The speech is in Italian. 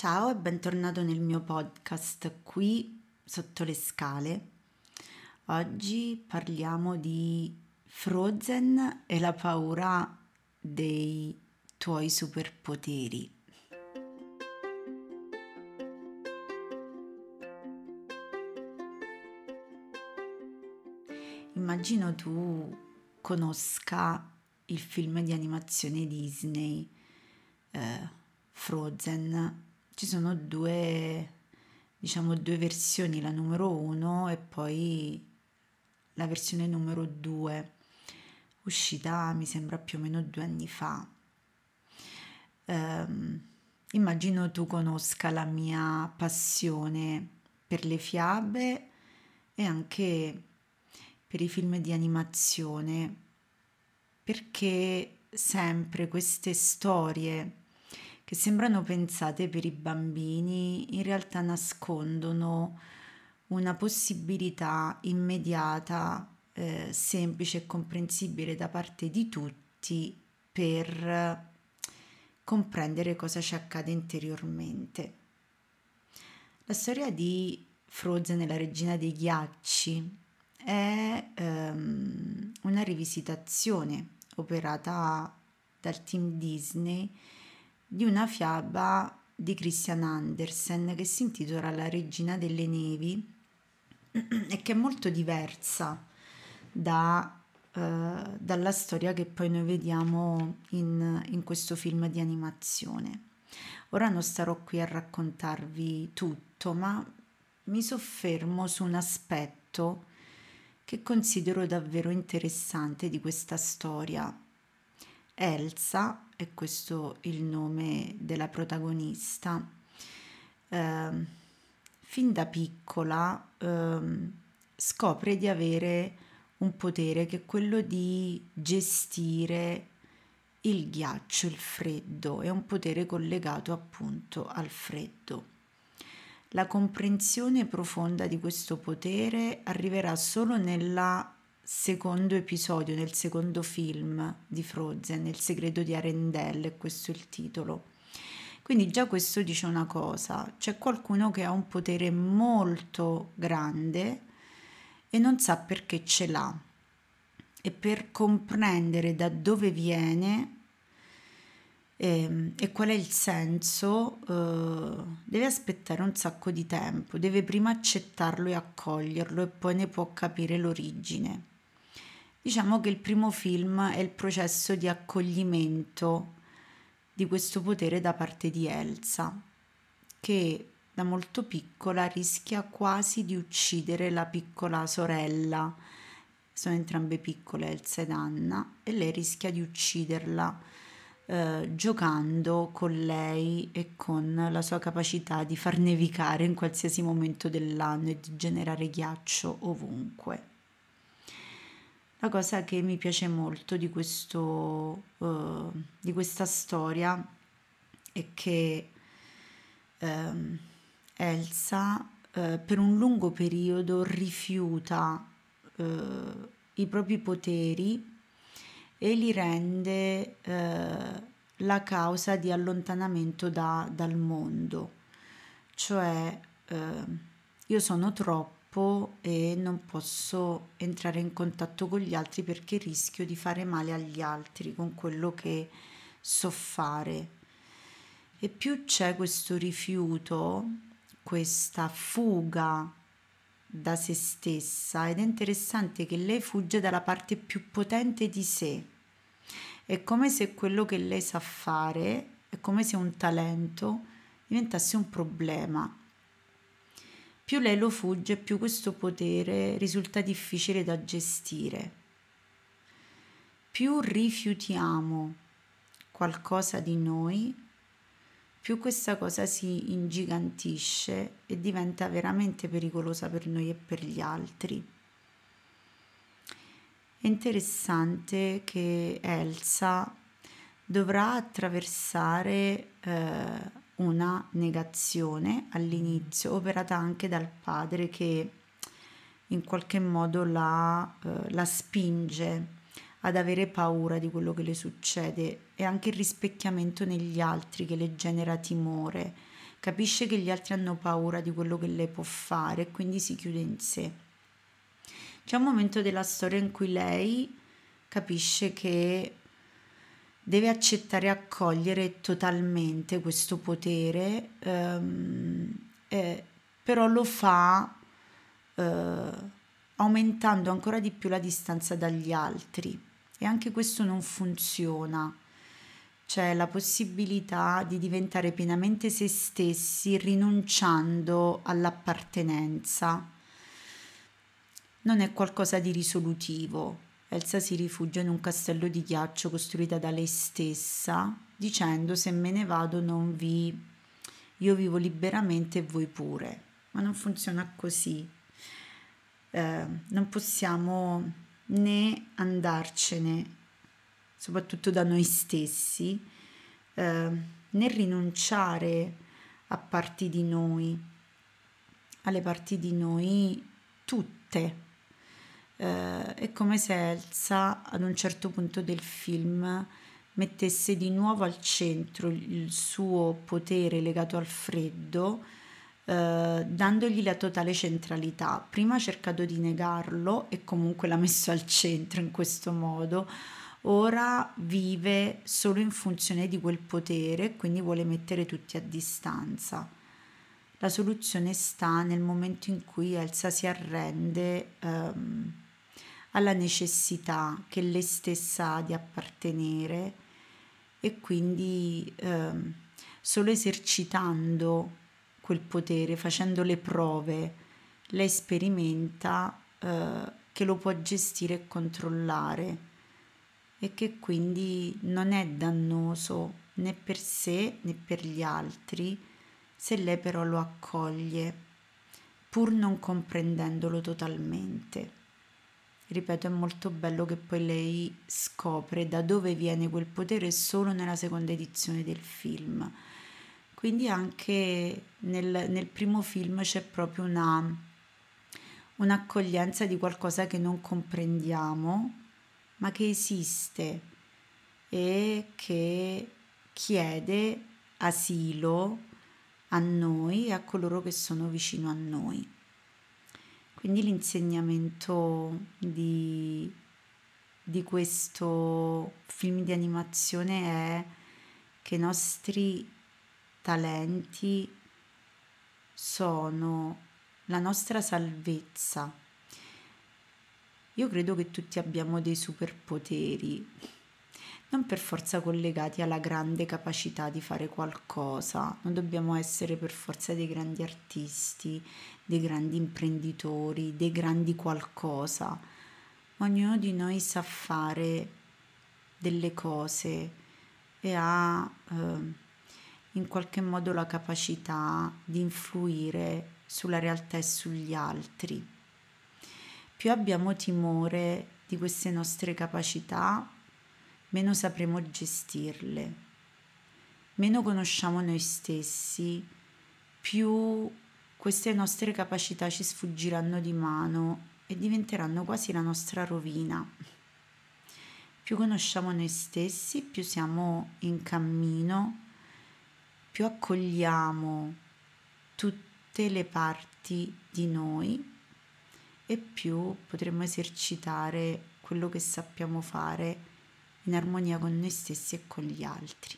Ciao e bentornato nel mio podcast qui sotto le scale. Oggi parliamo di Frozen e la paura dei tuoi superpoteri. Immagino tu conosca il film di animazione Disney eh, Frozen ci sono due, diciamo, due versioni, la numero uno e poi la versione numero due, uscita mi sembra più o meno due anni fa. Um, immagino tu conosca la mia passione per le fiabe e anche per i film di animazione, perché sempre queste storie che sembrano pensate per i bambini in realtà nascondono una possibilità immediata, eh, semplice e comprensibile da parte di tutti per comprendere cosa ci accade interiormente. La storia di Frozen e la regina dei ghiacci è um, una rivisitazione operata dal team Disney di una fiaba di Christian Andersen che si intitola La regina delle nevi e che è molto diversa da, uh, dalla storia che poi noi vediamo in, in questo film di animazione. Ora non starò qui a raccontarvi tutto, ma mi soffermo su un aspetto che considero davvero interessante di questa storia Elsa, è questo il nome della protagonista, eh, fin da piccola eh, scopre di avere un potere che è quello di gestire il ghiaccio, il freddo, è un potere collegato appunto al freddo. La comprensione profonda di questo potere arriverà solo nella secondo episodio, nel secondo film di Frozen, Il segreto di Arendelle, è questo il titolo. Quindi già questo dice una cosa, c'è qualcuno che ha un potere molto grande e non sa perché ce l'ha. E per comprendere da dove viene e, ehm, e qual è il senso, eh, deve aspettare un sacco di tempo, deve prima accettarlo e accoglierlo e poi ne può capire l'origine. Diciamo che il primo film è il processo di accoglimento di questo potere da parte di Elsa, che da molto piccola rischia quasi di uccidere la piccola sorella. Sono entrambe piccole, Elsa ed Anna, e lei rischia di ucciderla eh, giocando con lei e con la sua capacità di far nevicare in qualsiasi momento dell'anno e di generare ghiaccio ovunque. La cosa che mi piace molto di, questo, uh, di questa storia è che um, Elsa uh, per un lungo periodo rifiuta uh, i propri poteri e li rende la causa di allontanamento da, dal mondo. Cioè, io sono troppo troppo e non posso entrare in contatto con gli altri perché rischio di fare male agli altri con quello che so fare. E più c'è questo rifiuto, questa fuga da se stessa ed è interessante che lei fugge dalla parte più potente di sé. È come se quello che lei sa fare, è come se un talento diventasse un problema più lei lo fugge, più questo potere risulta difficile da gestire. Più rifiutiamo qualcosa di noi, più questa cosa si ingigantisce e diventa veramente pericolosa per noi e per gli altri. È interessante che Elsa dovrà attraversare eh, una negazione all'inizio, operata anche dal padre che in qualche modo la, eh, la spinge ad avere paura di quello che le succede e anche il rispecchiamento negli altri che le genera timore, capisce che gli altri hanno paura di quello che lei può fare e quindi si chiude in sé. C'è un momento della storia in cui lei capisce che deve accettare e accogliere totalmente questo potere, ehm, eh, però lo fa eh, aumentando ancora di più la distanza dagli altri e anche questo non funziona. C'è la possibilità di diventare pienamente se stessi rinunciando all'appartenenza. Non è qualcosa di risolutivo, Elsa si rifugia in un castello di ghiaccio costruita da lei stessa, dicendo se me ne vado non vi... io vivo liberamente e voi pure. Ma non funziona così. Eh, non possiamo né andarcene, soprattutto da noi stessi, eh, né rinunciare a parti di noi, alle parti di noi tutte eh, è come se Elsa ad un certo punto del film mettesse di nuovo al centro il suo potere legato al freddo, eh, dandogli la totale centralità. Prima ha cercato di negarlo e comunque l'ha messo al centro in questo modo. Ora vive solo in funzione di quel potere quindi vuole mettere tutti a distanza. La soluzione sta nel momento in cui Elsa si arrende ehm, alla necessità che lei stessa ha di appartenere e quindi eh, solo esercitando quel potere, facendo le prove, lei sperimenta eh, che lo può gestire e controllare e che quindi non è dannoso né per sé né per gli altri se lei però lo accoglie, pur non comprendendolo totalmente ripeto, è molto bello che poi lei scopre da dove viene quel potere solo nella seconda edizione del film. Quindi anche nel, nel primo film c'è proprio una, un'accoglienza di qualcosa che non comprendiamo, ma che esiste e che chiede asilo a noi e a coloro che sono vicino a noi. Quindi l'insegnamento di, di questo film di animazione è che i nostri talenti sono la nostra salvezza. Io credo che tutti abbiamo dei superpoteri, non per forza collegati alla grande capacità di fare qualcosa, non dobbiamo essere per forza dei grandi artisti, dei grandi imprenditori, dei grandi qualcosa. Ognuno di noi sa fare delle cose e ha eh, in qualche modo la capacità di influire sulla realtà e sugli altri. Più abbiamo timore di queste nostre capacità, meno sapremo gestirle. Meno conosciamo noi stessi, più queste nostre capacità ci sfuggiranno di mano e diventeranno quasi la nostra rovina. Più conosciamo noi stessi, più siamo in cammino, più accogliamo tutte le parti di noi e più potremo esercitare quello che sappiamo fare in armonia con noi stessi e con gli altri.